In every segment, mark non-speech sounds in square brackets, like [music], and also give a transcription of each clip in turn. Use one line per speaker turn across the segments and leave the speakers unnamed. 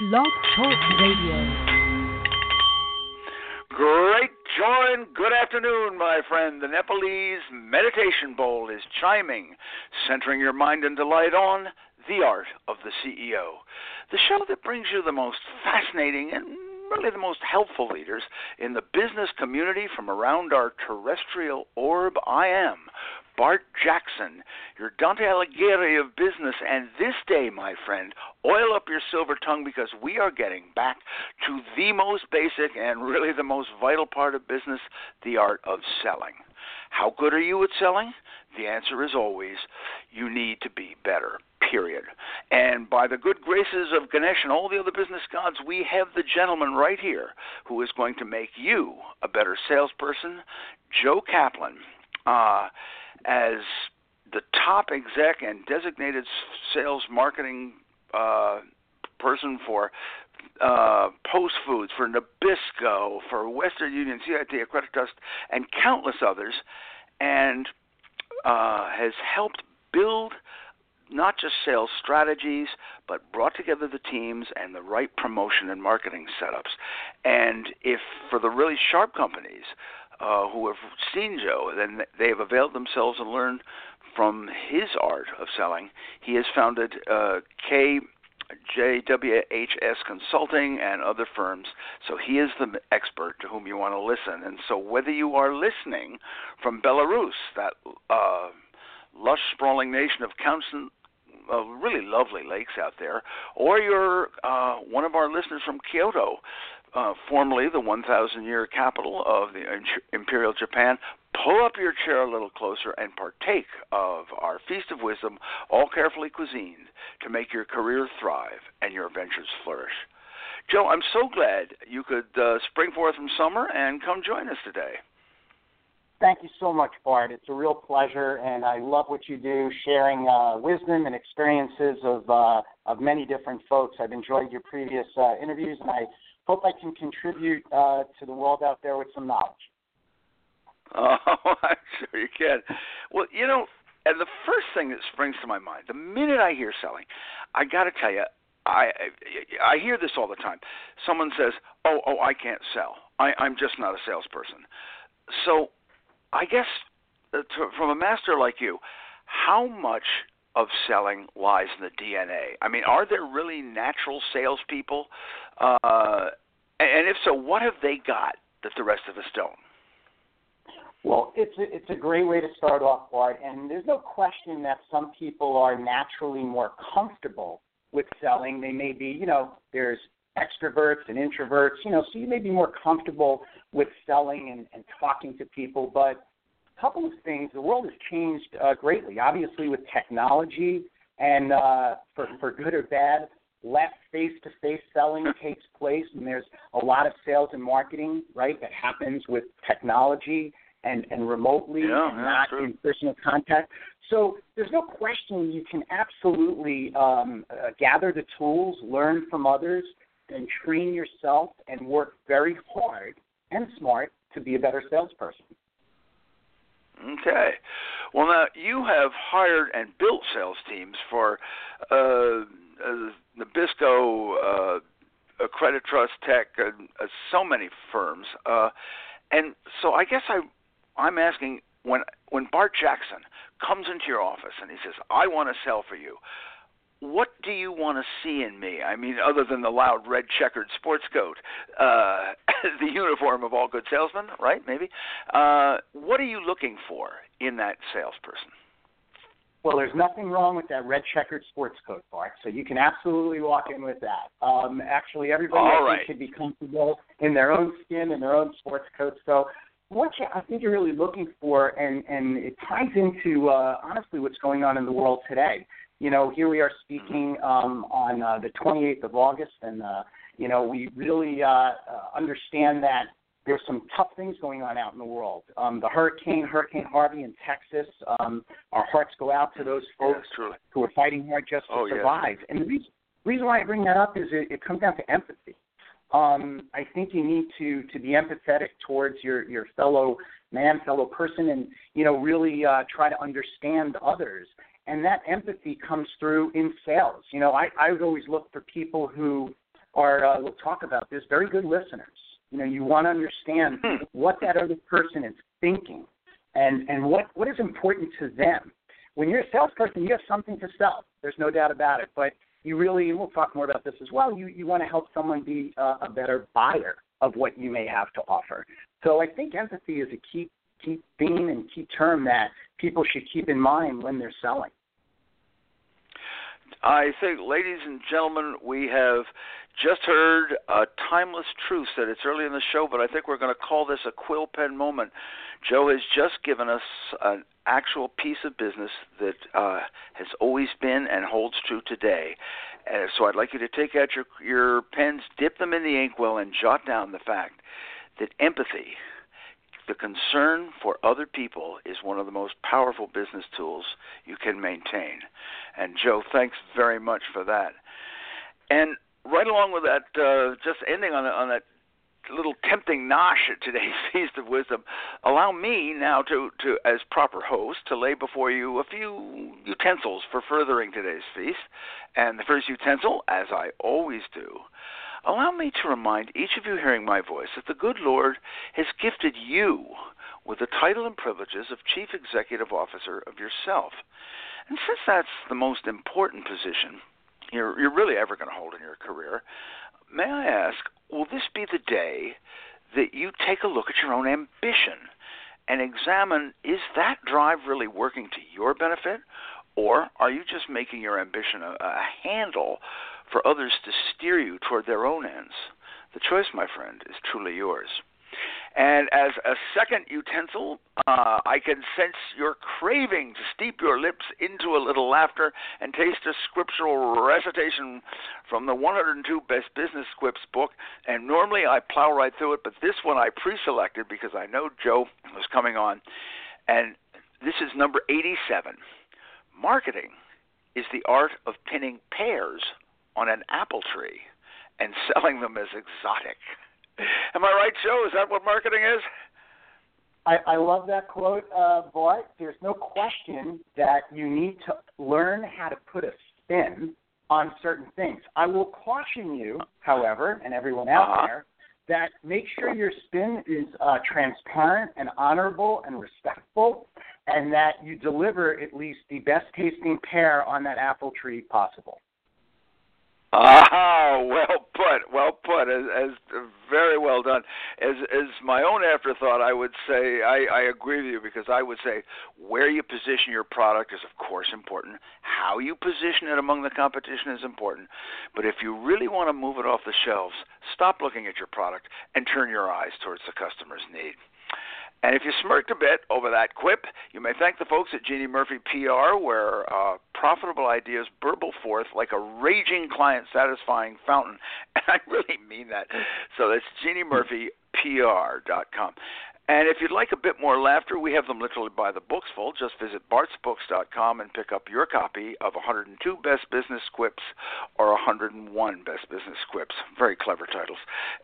Blog Talk Radio.
Great joy and good afternoon, my friend. The Nepalese Meditation Bowl is chiming, centering your mind and delight on the art of the CEO. The show that brings you the most fascinating and really the most helpful leaders in the business community from around our terrestrial orb. I am Bart Jackson, your Dante Alighieri of business. And this day, my friend, oil up your silver tongue because we are getting back to the most basic and really the most vital part of business the art of selling. How good are you at selling? The answer is always you need to be better, period. And by the good graces of Ganesh and all the other business gods, we have the gentleman right here who is going to make you a better salesperson, Joe Kaplan. Uh, as the top exec and designated sales marketing uh, person for uh, Post Foods, for Nabisco, for Western Union, CIT, Trust, and countless others, and uh, has helped build not just sales strategies, but brought together the teams and the right promotion and marketing setups. And if for the really sharp companies uh, who have seen Joe, then they have availed themselves and learned from his art of selling. He has founded uh, Consulting and other firms. So he is the expert to whom you want to listen. And so whether you are listening from Belarus, that uh, lush, sprawling nation of countless uh, really lovely lakes out there, or you're uh, one of our listeners from Kyoto, uh, formerly the 1,000 year capital of the Imperial Japan, pull up your chair a little closer and partake of our Feast of Wisdom, all carefully cuisined to make your career thrive and your ventures flourish. Joe, I'm so glad you could uh, spring forth from summer and come join us today.
Thank you so much, Bart. It's a real pleasure, and I love what you do, sharing uh, wisdom and experiences of uh, of many different folks. I've enjoyed your previous uh, interviews, and I hope I can contribute uh, to the world out there with some knowledge. [laughs]
Oh, I'm sure you can. Well, you know, and the first thing that springs to my mind, the minute I hear selling, I got to tell you, I I hear this all the time. Someone says, "Oh, oh, I can't sell. I, I'm just not a salesperson." So, I guess uh, to, from a master like you, how much of selling lies in the DNA? I mean, are there really natural salespeople? Uh, and if so, what have they got that the rest of us don't?
Well, it's a, it's a great way to start off, Bart. And there's no question that some people are naturally more comfortable with selling. They may be, you know, there's extroverts and introverts, you know, so you may be more comfortable with selling and, and talking to people. But couple of things, the world has changed uh, greatly, obviously, with technology and uh, for, for good or bad less face-to-face selling takes place, and there's a lot of sales and marketing, right, that happens with technology and and remotely
yeah,
and not
true.
in personal contact. So there's no question you can absolutely um, uh, gather the tools, learn from others, and train yourself and work very hard and smart to be a better salesperson.
Okay. Well, now you have hired and built sales teams for uh, uh, Nabisco, uh, Credit Trust Tech, uh, uh, so many firms. Uh, and so I guess I, I'm asking when when Bart Jackson comes into your office and he says, "I want to sell for you." What do you want to see in me? I mean, other than the loud red checkered sports coat, uh, [coughs] the uniform of all good salesmen, right? Maybe. Uh, what are you looking for in that salesperson?
Well, there's nothing wrong with that red checkered sports coat, Bart. So you can absolutely walk in with that. Um, actually, everybody
All
I think should be comfortable in their own skin in their own sports coat. So what you, I think you're really looking for, and and it ties into uh, honestly what's going on in the world today. You know, here we are speaking um, on uh, the 28th of August, and uh, you know, we really uh, uh, understand that there's some tough things going on out in the world. Um, the hurricane, Hurricane Harvey in Texas. Um, our hearts go out to those folks
yes,
who are fighting hard just to
oh,
survive.
Yes.
And the reason, reason why I bring that up is it, it comes down to empathy. Um, I think you need to to be empathetic towards your your fellow man, fellow person, and you know really uh, try to understand others. And that empathy comes through in sales. You know, I I would always look for people who are uh, we'll talk about this very good listeners. You know, you want to understand
Hmm.
what that other person is thinking, and and what what is important to them. When you're a salesperson, you have something to sell. There's no doubt about it. But you really, and we'll talk more about this as well. You you want to help someone be uh, a better buyer of what you may have to offer. So I think empathy is a key key theme and key term that people should keep in mind when they're selling.
I think, ladies and gentlemen, we have just heard a timeless truth. That it's early in the show, but I think we're going to call this a quill pen moment. Joe has just given us an actual piece of business that uh, has always been and holds true today. Uh, so I'd like you to take out your your pens, dip them in the inkwell, and jot down the fact that empathy, the concern for other people, is one of the most powerful business tools you can maintain. And Joe, thanks very much for that. And right along with that, uh, just ending on on that little tempting nosh at today's [laughs] feast of wisdom, allow me now to, to as proper host to lay before you a few utensils for furthering today's feast. And the first utensil, as I always do, allow me to remind each of you hearing my voice that the good Lord has gifted you with the title and privileges of Chief Executive Officer of yourself. And since that's the most important position you're, you're really ever going to hold in your career, may I ask, will this be the day that you take a look at your own ambition and examine is that drive really working to your benefit, or are you just making your ambition a, a handle for others to steer you toward their own ends? The choice, my friend, is truly yours. And as a second utensil, uh, I can sense your craving to steep your lips into a little laughter and taste a scriptural recitation from the 102 Best Business Quips book. And normally I plow right through it, but this one I pre selected because I know Joe was coming on. And this is number 87. Marketing is the art of pinning pears on an apple tree and [laughs] selling them as exotic. Am I right, Joe? Is that what marketing is?
I, I love that quote, uh, Bart. There's no question that you need to learn how to put a spin on certain things. I will caution you, however, and everyone out
Uh-huh.
there, that make sure your spin is uh, transparent and honorable and respectful, and that you deliver at least the best tasting pear on that apple tree possible.
Ah, well put, well put. As, as very well done. As as my own afterthought, I would say I, I agree with you because I would say where you position your product is of course important. How you position it among the competition is important. But if you really want to move it off the shelves, stop looking at your product and turn your eyes towards the customer's need. And if you smirked a bit over that quip, you may thank the folks at Jeannie Murphy PR, where uh, profitable ideas burble forth like a raging client satisfying fountain. [laughs] And I really mean that. So that's JeannieMurphyPR.com. And if you'd like a bit more laughter, we have them literally by the books full. Just visit bartsbooks.com and pick up your copy of 102 Best Business Quips or 101 Best Business Quips. Very clever titles.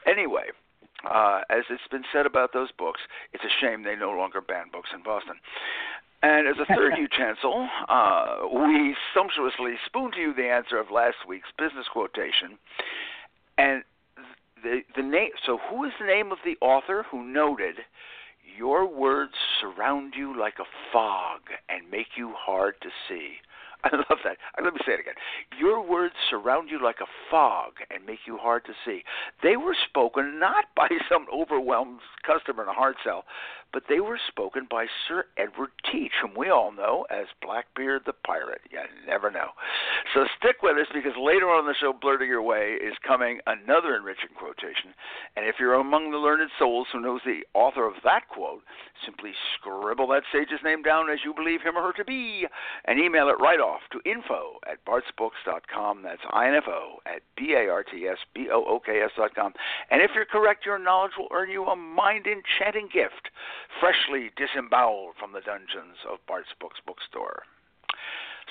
Anyway, uh, as it's been said about those books, it's a shame they no longer ban books in Boston. And as a third [laughs] utensil, uh, we sumptuously spoon to you the answer of last week's business quotation. And the the name. So, who is the name of the author who noted, "Your words surround you like a fog and make you hard to see." [laughs] I love that. Uh, Let me say it again. Your words surround you like a fog and make you hard to see. They were spoken not [laughs] by some overwhelmed customer in a hard sell, but they were spoken by Sir Edward Teach, whom we all know as Blackbeard the Pirate. You never know. So stick with us because later on in the show, Blurting Your Way, is coming another enriching quotation. And if you're among the learned souls who knows the author of that quote, simply scribble that sage's name down as you believe him or her to be and email it right off to info at bartsbooks.com. That's I-N-F-O at B-A-R-T-S-B-O-O-K-S dot com. And if you're correct, your knowledge will earn you a mind-enchanting gift, freshly disemboweled from the dungeons of Bart's Books bookstore.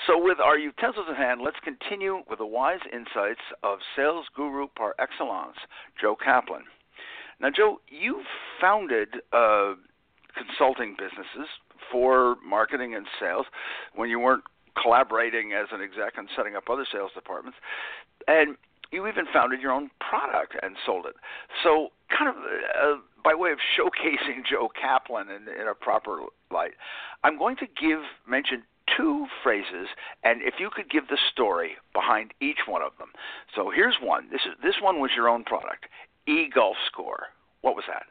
So, with our utensils in hand, let's continue with the wise insights of sales guru par excellence, Joe Kaplan. Now, Joe, you founded uh, consulting businesses for marketing and sales when you weren't collaborating as an exec and setting up other sales departments. And you even founded your own product and sold it. So, kind of uh, by way of [laughs] showcasing Joe Kaplan in, in a proper light, I'm going to give mention two phrases, and if you could give the story behind each one of them. So here's one. This is this one was your own product, E Golf Score. What was that?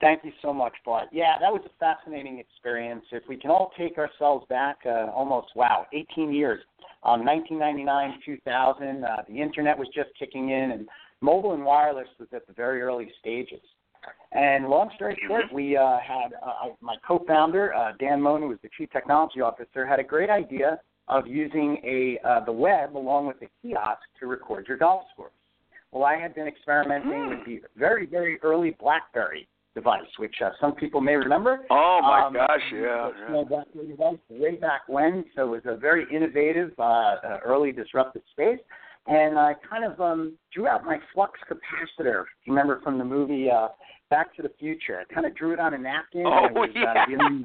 Thank you so much, Bart. Yeah, that was a fascinating experience. If we can all take ourselves back, uh, almost wow, 18 years, um, 1999, 2000, uh, the internet was just kicking in, and mobile and wireless was at the very early stages. And long story short, we uh, had uh, my co-founder uh, Dan Moen, who was the chief technology officer, had a great idea of using a uh, the web along with a kiosk to record your golf scores. Well, I had been experimenting mm. with the very very early BlackBerry device, which uh, some people may remember.
Oh my
um,
gosh, yeah.
You know, BlackBerry device way back when, so it was a very innovative, uh, uh, early disruptive space. And I kind of um, drew out my flux capacitor. Remember from the movie uh, Back to the Future? I kind of drew it on a napkin.
Oh,
and it was,
yeah.
uh, dealing,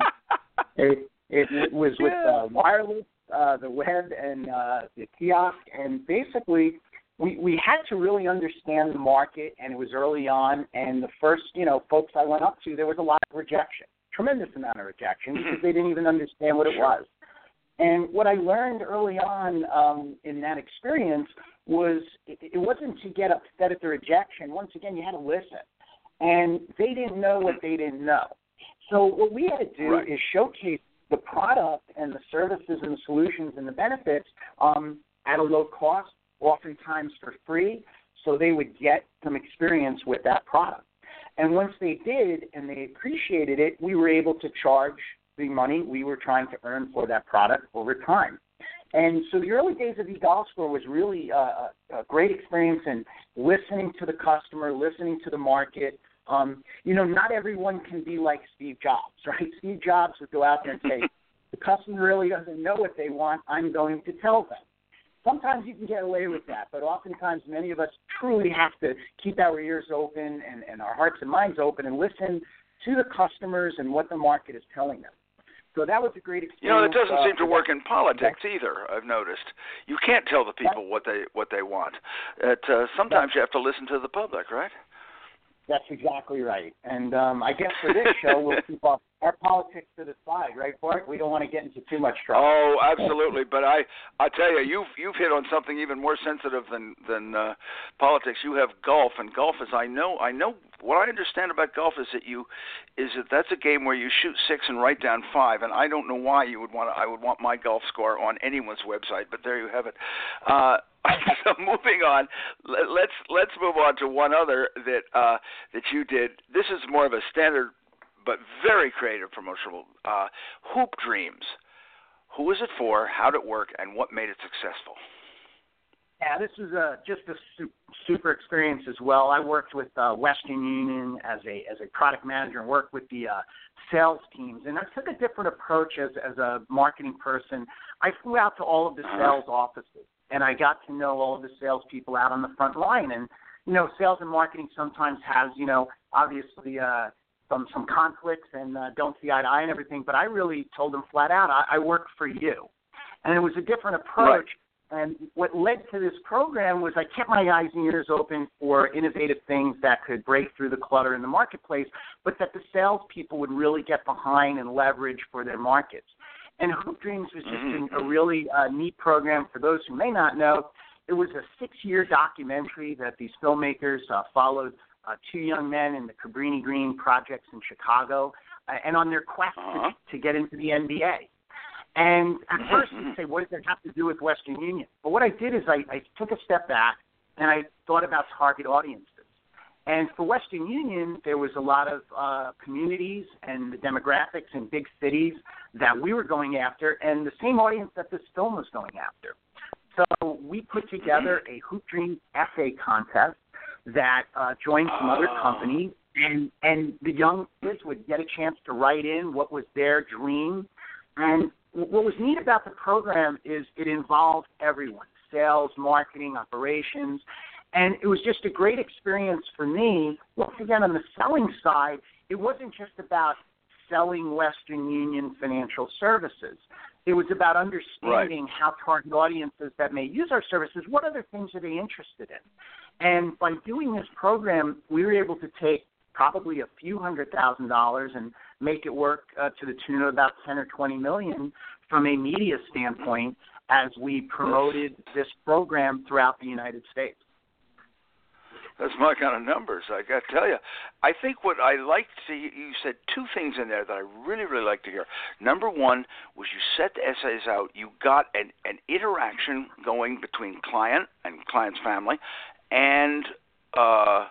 it, it, it was with uh, wireless, uh, the web, and uh, the kiosk. And basically, we we had to really understand the market, and it was early on. And the first, you know, folks I went up to, there was a lot of rejection, tremendous amount of rejection because they didn't even understand what it was. And what I learned early on um, in that experience was it, it wasn't to get upset at the rejection. Once again, you had to listen, and they didn't know what they didn't know. So what we had to do
Right.
is showcase the product and the services and the solutions and the benefits um, at a low cost, oftentimes for free, so they would get some experience with that product. And once they did and they appreciated it, we were able to charge the money we were trying to earn for that product over time. And so the early days of eGolf Score was really uh, a, a great experience in listening to the customer, listening to the market. Um, you know, not everyone can be like Steve Jobs, [laughs] right? Steve Jobs would go out there and say, [laughs] the customer really doesn't know what they want. I'm going to tell them. Sometimes you can get away with that, but oftentimes many of us truly have to keep our ears open and, and our hearts and minds open and listen to the customers and what the market is telling them. So that was a great experience.
You know, it doesn't
uh,
seem to work in politics either. I've noticed. You can't tell the people what they what they want. It, uh, sometimes you have to listen to the public, right?
That's exactly right. And um, I guess for this show, we'll [laughs] keep our, our politics to the side, right, Bart? We don't want to get into too much trouble.
Oh, absolutely. But I, I tell you, you've you've hit on something even more sensitive than than uh, politics. You have golf, and golf is I know I know what I understand about golf is that you is that that's a game where you shoot six and write down five, and I don't know why you would want to, I would want my golf score on anyone's website, but there you have it. Uh, [laughs] so moving on, let, let's let's move on to one other that uh, that you did. This is more of a standard but very creative promotional. Uh, Hoop Dreams. Who was it for? How did it work? And what made it successful?
Yeah, this was a, just a su- super experience as well. I worked with uh, Western Union as a as a product manager and worked with the uh, sales teams. And I took a different approach as as a marketing person. I flew out to all of the sales offices and I got to know all of the salespeople out on the front line. And you know, sales and marketing sometimes has you know obviously uh, some some conflicts and uh, don't see eye to eye and everything. But I really told them flat out, I, I work for you. And it was a different approach. And what led to this program was I kept my eyes and ears open for innovative things that could break through the clutter in the marketplace, but that the salespeople would really get behind and leverage for their markets. And Hoop Dreams was just
Mhm.
a really uh, neat program. For those who may not know, it was a six-year documentary that these filmmakers uh, followed uh, two young men in the Cabrini Green projects in Chicago, uh, and on their quest
Uh-huh.
to, to get into the NBA. And at
Mhm,
first,
mhm.
you'd say, what does that have to do with Western Union? But what I did is I, I took a step back and I thought about target audiences. And for Western Union, there was a lot of uh, communities and the demographics in big cities that we were going after, and the same audience that this film was going after. So we put together a Hoop Dreams essay contest that uh, joined some other companies, and and the young kids would get a chance to write in what was their dream. And what was neat about the program is it involved everyone: sales, marketing, operations, and it was just a great experience for me. Once again, on the selling side, it wasn't just about selling Western Union financial services. It was about understanding how target audiences that may use our services, what other things are they interested in? And by doing this program, we were able to take probably a few hundred thousand dollars and make it work uh, to the tune of about 10 or 20 million from a media standpoint as we promoted this program throughout the United States.
That's my kind of numbers. I got to tell you. I think what I liked to you said two things in there that I really really like to hear. Number one was you set the essays out. You got an an interaction going between client and client's family, and uh,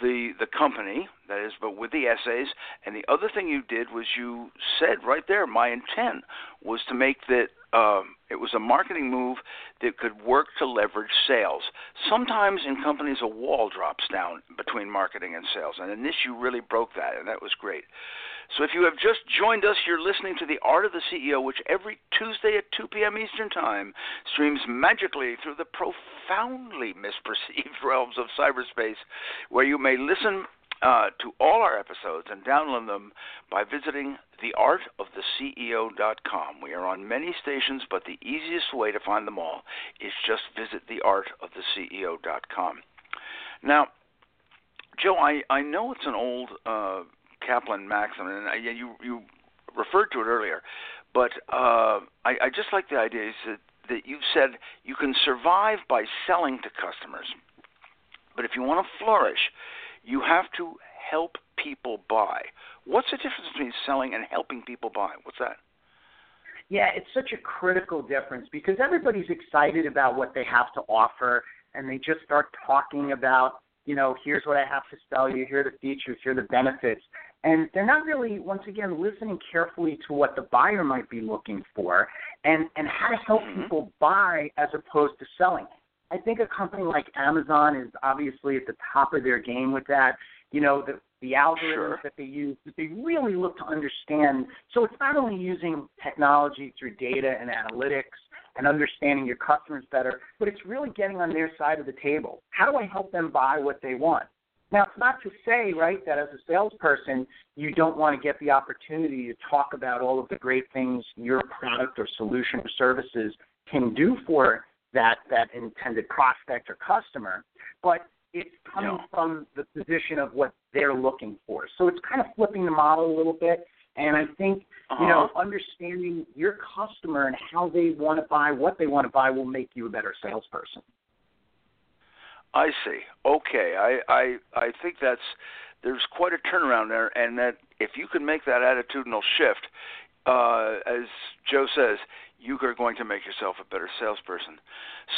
the the company that is, but with the essays. And the other thing you did was you said right there, my intent was to make that um, it was a marketing move that could work to leverage sales. Sometimes in companies, a wall drops down between marketing and sales, and in this, you really broke that, and that was great. So, if you have just joined us, you're listening to The Art of the CEO, which every Tuesday at 2 p.m. Eastern Time streams magically through the profoundly misperceived [laughs] realms of cyberspace, where you may listen uh, to all our episodes and download them by visiting theartoftheceo.com. We are on many stations, but the easiest way to find them all is just visit theartoftheceo.com. Now, Joe, I, I know it's an old uh, Kaplan maxim, and I, you you referred to it earlier, but uh, I, I just like the idea is that, that you said you can survive by selling to customers, but if you want to flourish, you have to help people buy. What's the difference between selling and helping people buy? What's that?
Yeah, it's such a critical difference because everybody's excited about what they have to offer and they just start talking about, you know, here's what I have to sell you, here are the features, here are the benefits. And they're not really, once again, listening carefully to what the buyer might be looking for and, and how to help
Mhm.
people buy as opposed to selling. I think a company like Amazon is obviously at the top of their game with that. You know, the the algorithms
Sure.
that they use, that they really look to understand. So it's not only using technology through data and analytics and understanding your customers better, but it's really getting on their side of the table. How do I help them buy what they want? Now, it's not to say, right, that as a salesperson, you don't want to get the opportunity to talk about all of the great things your product or solution or services can do for that that intended prospect or customer, but it's coming
Yeah.
from the position of what they're looking for. So it's kind of flipping the model a little bit. And I think you know
Uh-huh.
understanding your customer and how they want to buy, what they want to buy, will make you a better salesperson.
I see. Okay, I I I think that's there's quite a turnaround there, and that if you can make that attitudinal shift, uh, as Joe says, you are going to make yourself a better salesperson.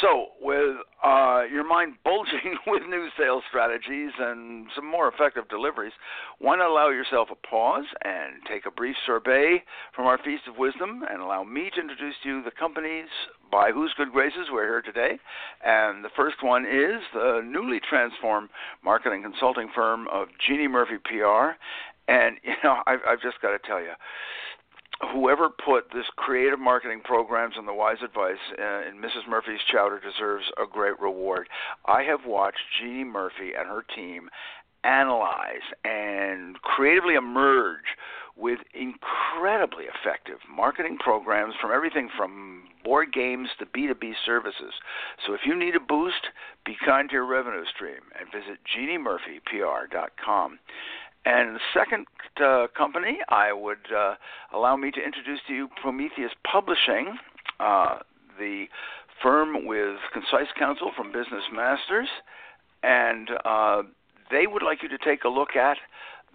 So, with uh, your mind [laughs] bulging with new sales strategies and some more effective deliveries, why not allow yourself a pause and take a brief sorbet from our feast of wisdom and allow me to introduce to you the companies by whose good graces we're here today. And the first one is the newly transformed marketing consulting firm of Jeannie Murphy PR. And, [laughs] you know, I've, I've just got to tell you, whoever put this creative marketing programs and the wise advice uh, in Mrs. Murphy's chowder deserves a great reward. I have watched Jeannie Murphy and her team analyze and creatively emerge with incredibly effective marketing programs from everything from board games to B2B services. So if you need a boost, be kind to your revenue stream and visit jeanniemurphypr.com. And the second uh, company I would uh, allow me to introduce to you Prometheus Publishing, uh, the firm with concise counsel from Business Masters, and uh, they would like you to take a look at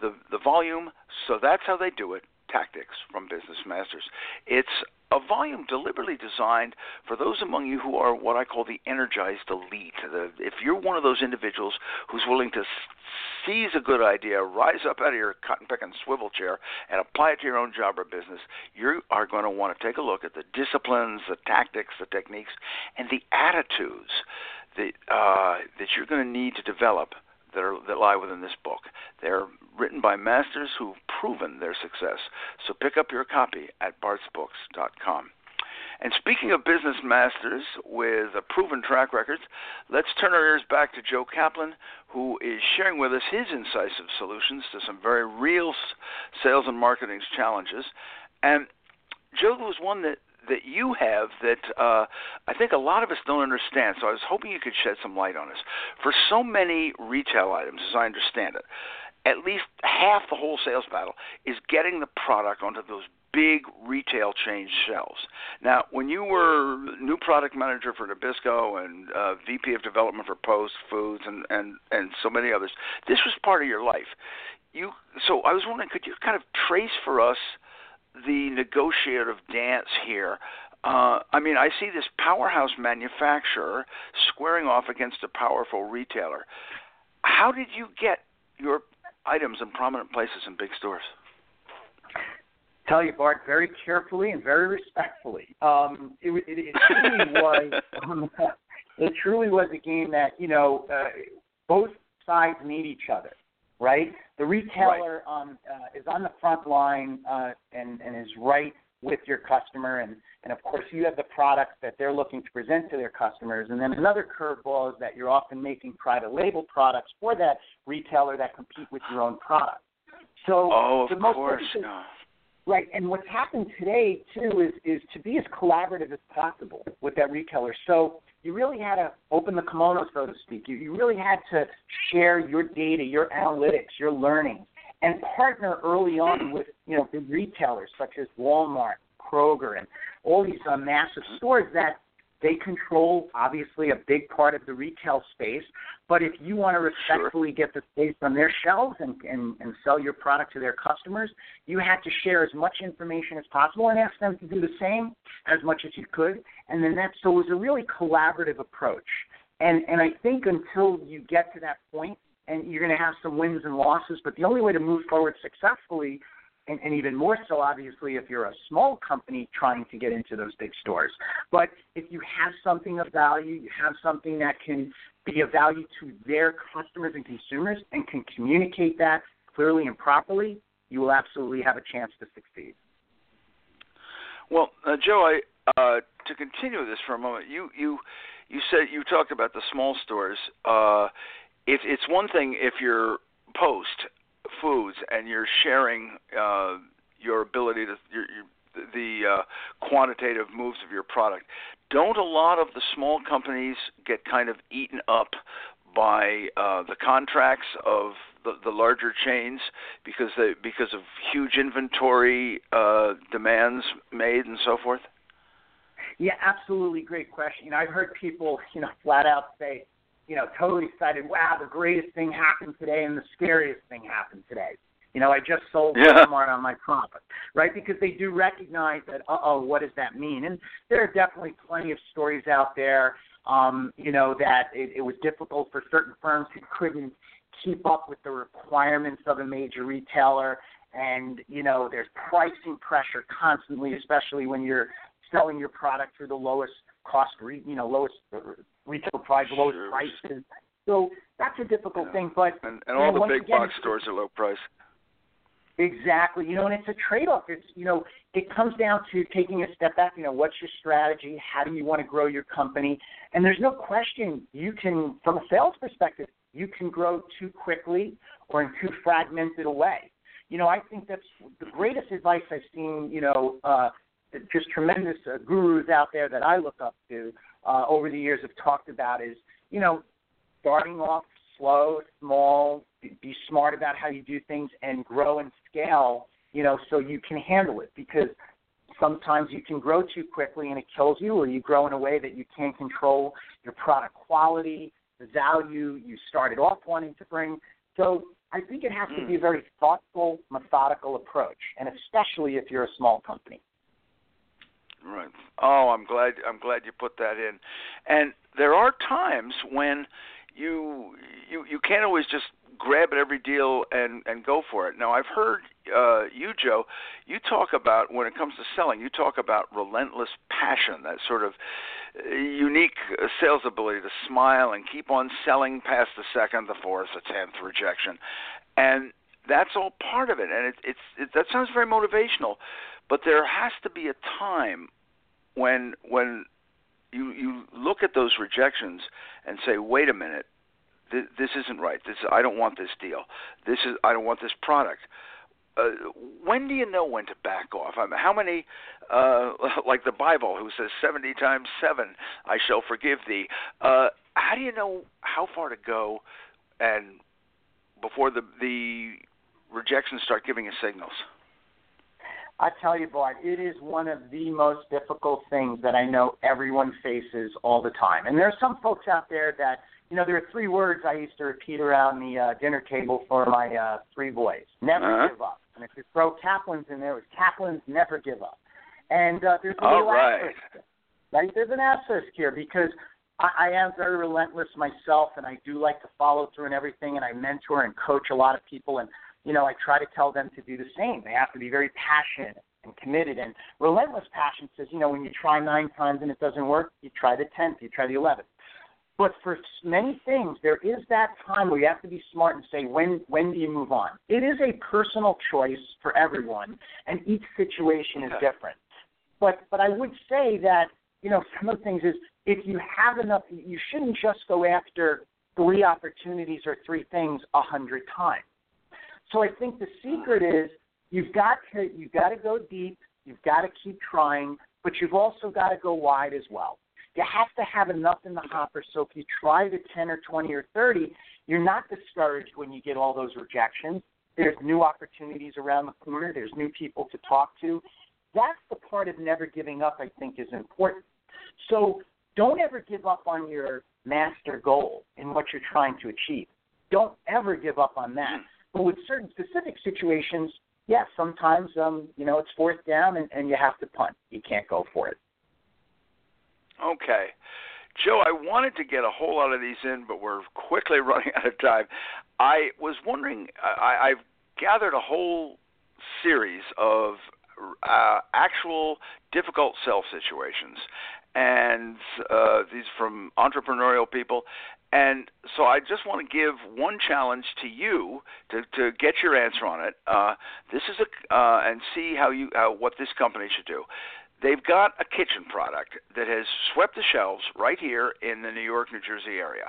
the the volume. So that's how they do it. Tactics from Business Masters. It's a volume deliberately designed for those among you who are what I call the energized elite. The, if you're one of those individuals who's willing to seize a good idea, rise up out of your cotton picking swivel chair, and apply it to your own job or business, you are going to want to take a look at the disciplines, the tactics, the techniques, and the attitudes that uh, that you're going to need to develop that are that lie within this book. They're written by masters who've proven their success. So pick up your copy at bartsbooks.com. And speaking of business masters with a proven track record, let's turn our ears back to Joe Kaplan, who is sharing with us his incisive solutions to some very real sales and marketing challenges. And Joe was one that that you have that uh, I think a lot of us don't understand. So I was hoping you could shed some light on this. For so many retail items, as I understand it, at least half the whole sales battle is getting the product onto those big retail chain shelves. Now, when you were new product manager for Nabisco and uh, VP of development for Post Foods and, and, and so many others, this was part of your life. You so I was wondering, could you kind of trace for us the negotiative dance here. Uh, I mean, I see this powerhouse manufacturer squaring off against a powerful retailer. How did you get your items in prominent places in big stores?
Tell you, Bart, very carefully and very respectfully. Um, it, it, it truly [laughs] was. Um, [laughs] it truly was a game that you know uh, both sides need each other right? The retailer
right.
um, uh, is on the front line uh, and, and is right with your customer, and, and of course you have the products that they're looking to present to their customers. And then another curveball is that you're often making private label products for that retailer that compete with your own product. So
oh,
the most
course,
Right, and what's happened today too is is to be as collaborative as possible with that retailer. So you really had to open the kimono, so to speak. You, you really had to share your data, your analytics, your learning, and partner early on with you know big retailers such as Walmart, Kroger, and all these uh, massive stores that they control obviously a big part of the retail space. But if you want to respectfully
sure.
get the space on their shelves and, and, and sell your product to their customers, you have to share as much information as possible and ask them to do the same as much as you could. And then that so it was a really collaborative approach. And and I think until you get to that point, and you're going to have some wins and losses, but the only way to move forward successfully and, and even more so, obviously, if you're a small company trying to get into those big stores. But if you have something of value, you have something that can be of value to their customers and consumers and can communicate that clearly and properly, you will absolutely have a chance to succeed.
Well, uh, Joe, I, uh, to continue this for a moment, you you you said you talked about the small stores. Uh, if it's one thing if you're post foods and you're sharing uh, your ability to your, your the uh, quantitative moves of your product. Don't a lot of the small companies get kind of eaten up by uh, the contracts of the, the larger chains because they because of huge inventory uh, demands made and so forth?
Yeah, absolutely. Great question. You know, I've heard people, you know, flat out say, you know, totally excited. Wow, the greatest thing happened today, and the scariest thing happened today. You know, I just sold
yeah.
Walmart on my profit, right? Because they do recognize that, uh oh, what does that mean? And there are definitely plenty of stories out there, um, you know, that it, it was difficult for certain firms who couldn't keep up with the requirements of a major retailer. And, you know, there's pricing pressure constantly, especially when you're selling your product through the lowest cost, re, you know, lowest retail price, lowest
sure.
prices. So that's a difficult
yeah.
thing. But
and, and all
know,
the big
again,
box stores are low price.
Exactly. You know, and it's a trade-off. It's you know, it comes down to taking a step back. You know, what's your strategy? How do you want to grow your company? And there's no question you can, from a sales perspective, you can grow too quickly or in too fragmented a way. You know, I think that's the greatest advice I've seen. You know, uh, just tremendous uh, gurus out there that I look up to uh, over the years have talked about is, you know, starting off slow, small, be smart about how you do things, and grow and scale. You know, so you can handle it because sometimes you can grow too quickly and it kills you, or you grow in a way that you can't control your product quality, the value you started off wanting to bring. So I think it has to be a very thoughtful, methodical approach, and especially if you're a small company.
Right. Oh, I'm glad. I'm glad you put that in. And there are times when you you you can't always just grab at every deal and and go for it. Now, I've heard uh, you, Joe. You talk about when it comes to selling. You talk about relentless passion, that sort of uh, unique uh, sales ability to smile and keep on selling past the second, the fourth, the tenth rejection, and that's all part of it. And it, it's it, that sounds very motivational, but there has to be a time when when you you look at those rejections and say, wait a minute, this, this isn't right. This I don't want this deal. This is I don't want this product. Uh, when do you know when to back off? I mean, how many, uh, [laughs] like the Bible, who says seventy times seven, I shall forgive thee. Uh, how do you know how far to go, and before the the rejections start giving you signals?
I tell you, Bart, it is one of the most difficult things that I know everyone faces all the time. And there are some folks out there that, you know, there are three words I used to repeat around the uh, dinner table for my uh, three boys: never
Uh-huh.
give up. And if you throw Kaplan's in there, it was Kaplan's never give up. And uh, there's a
All
little
right.
asterisk. Right? There's an asterisk here because I, I am very relentless myself, and I do like to follow through and everything, and I mentor and coach a lot of people, and you know, I try to tell them to do the same. They have to be very passionate and committed. And relentless passion says, you know, when you try nine times and it doesn't work, you try the tenth, you try the eleventh. But for many things, there is that time where you have to be smart and say, when when do you move on? It is a personal choice for everyone, and each situation is different. But but I would say that you know some of the things is if you have enough, you shouldn't just go after three opportunities or three things a hundred times. So I think the secret is you've got to you've got to go deep, you've got to keep trying, but you've also got to go wide as well. You have to have enough in the hopper so if you try the 10 or 20 or 30, you're not discouraged when you get all those rejections. There's new opportunities around the corner, there's new people to talk to. That's the part of never giving up I think is important. So don't ever give up on your master goal and what you're trying to achieve. Don't ever give up on that. But with certain specific situations, yes, sometimes um, you know it's fourth down and, and you have to punt. You can't go for it.
Okay. Joe, I wanted to get a whole lot of these in, but we're quickly [laughs] running out of time. I was wondering, I, I've gathered a whole series of uh, actual difficult self situations, and uh, these from entrepreneurial people. And so I just want to give one challenge to you to, to get your answer on it. Uh, this is a uh, and see how you uh, what this company should do. They've got a kitchen product that has swept the shelves right here in the New York, New Jersey area.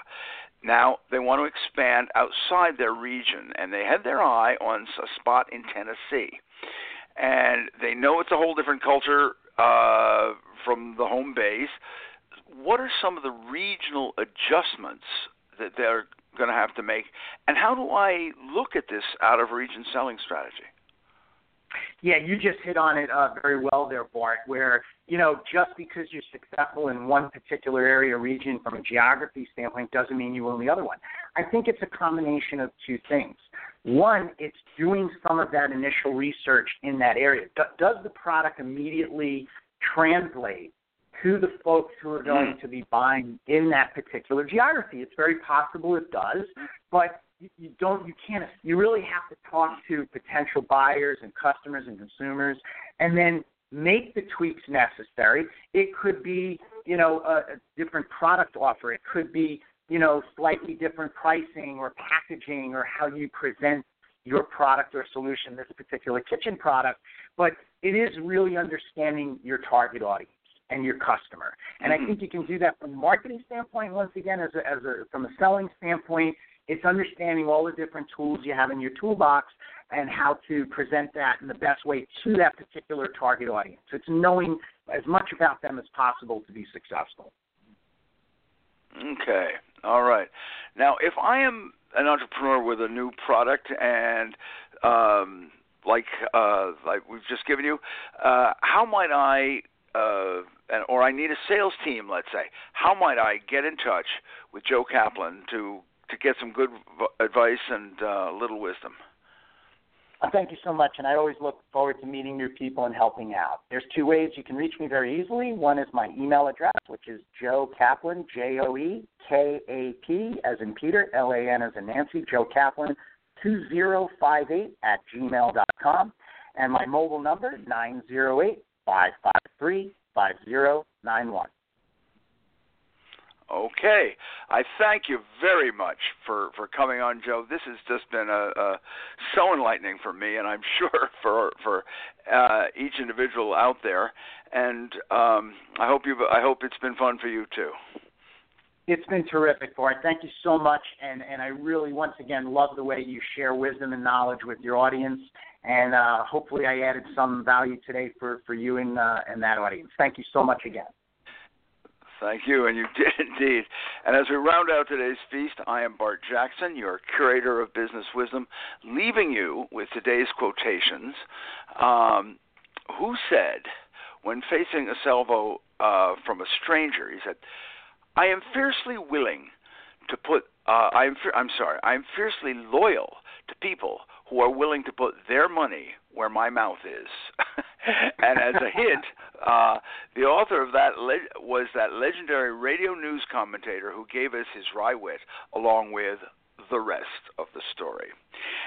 Now they want to expand outside their region, and they had their eye on a spot in Tennessee. And they know it's a whole different culture uh, from the home base. What are some of the regional adjustments that they're going to have to make, and how do I look at this out of region selling strategy?
Yeah, you just hit on it uh, very well there, Bart. Where you know just because you're successful in one particular area region from a geography standpoint doesn't mean you will in the other one. I think it's a combination of two things. One, it's doing some of that initial research in that area. Do- does the product immediately translate to the folks who are going to be buying in that particular geography? It's very possible it does, but you, don't you can't you really have to talk to potential buyers and customers and consumers and then make the tweaks necessary. It could be you know a, a different product offer. It could be you know slightly different pricing or packaging or how you present your product or solution this particular kitchen product but it is really understanding your target audience and your customer and i think you can do that from a marketing standpoint once again as a, as a from a selling standpoint it's understanding all the different tools you have in your toolbox and how to present that in the best way to that particular target audience. It's knowing as much about them as possible to be successful.
Okay. All right. Now, if I am an entrepreneur with a new product and um, like uh, like we've just given you, uh, how might I uh, and, or I need a sales team, let's say. How might I get in touch with Joe Kaplan to to get some good advice and uh, little wisdom.
Uh, thank you so much, and I always look forward to meeting new people and helping out. There's two ways you can reach me very easily. One is my email address, which is Joe Kaplan, J O E K A P, as in Peter, L A N as in Nancy, Joe Kaplan, 2058 at gmail.com. And my mobile number, 908 553 5091.
Okay, I thank you very much for for coming on, Joe. This has just been a, a so enlightening for me, and I'm [laughs] sure for for uh, each individual out there. And um, I hope you I hope it's been fun for you too.
It's been terrific, Boyd. Thank you so much, and and I really once again love the way you share wisdom and knowledge with your audience. And uh, hopefully, I added some value today for for you and uh, and that audience. Thank you so much again.
Thank you, and you [laughs] did indeed. And as we round out today's feast, I am Bart Jackson, your curator of business wisdom, leaving you with today's quotations. Um, who said, when facing a salvo uh, from a stranger, he said, "I am fiercely willing to put. Uh, I am. I'm sorry. I am fiercely loyal to people who are willing to put their money where my mouth is. [laughs] and as a hint, uh, the author of that le- was that legendary radio news commentator who gave us his wry wit along with the rest of the story.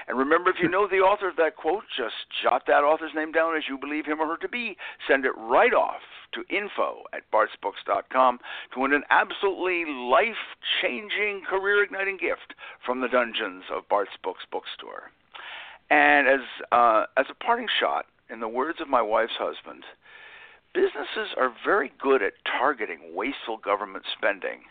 And remember, if you know the author of that quote, just jot that author's name down as you believe him or her to be. Send it right off to info at bartsbooks.com to win an absolutely life changing, career igniting gift from the dungeons of Bart's Books Bookstore. And as uh, as a parting shot, in the words of my wife's husband, businesses are very good at targeting wasteful government spending.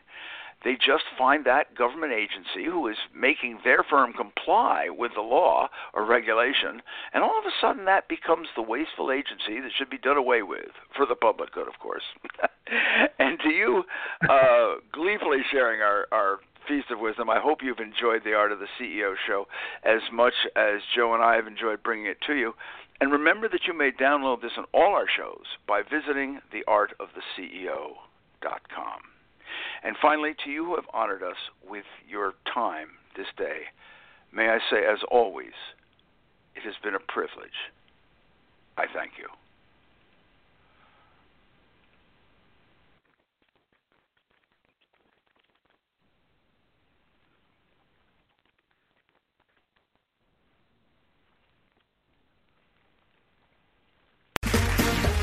They just find that government agency who is making their firm comply with the law or regulation, and all of a sudden that becomes the wasteful agency that should be done away with, for the public good, of course. [laughs] and to you, uh, gleefully sharing our, our Feast of Wisdom. I hope you've enjoyed the Art of the CEO show as much as Joe and I have enjoyed bringing it to you. And remember that you may download this on all our shows by visiting theartoftheceo.com. And finally, to you who have honored us with your time this day, may I say, as always, it has been a privilege. I thank you.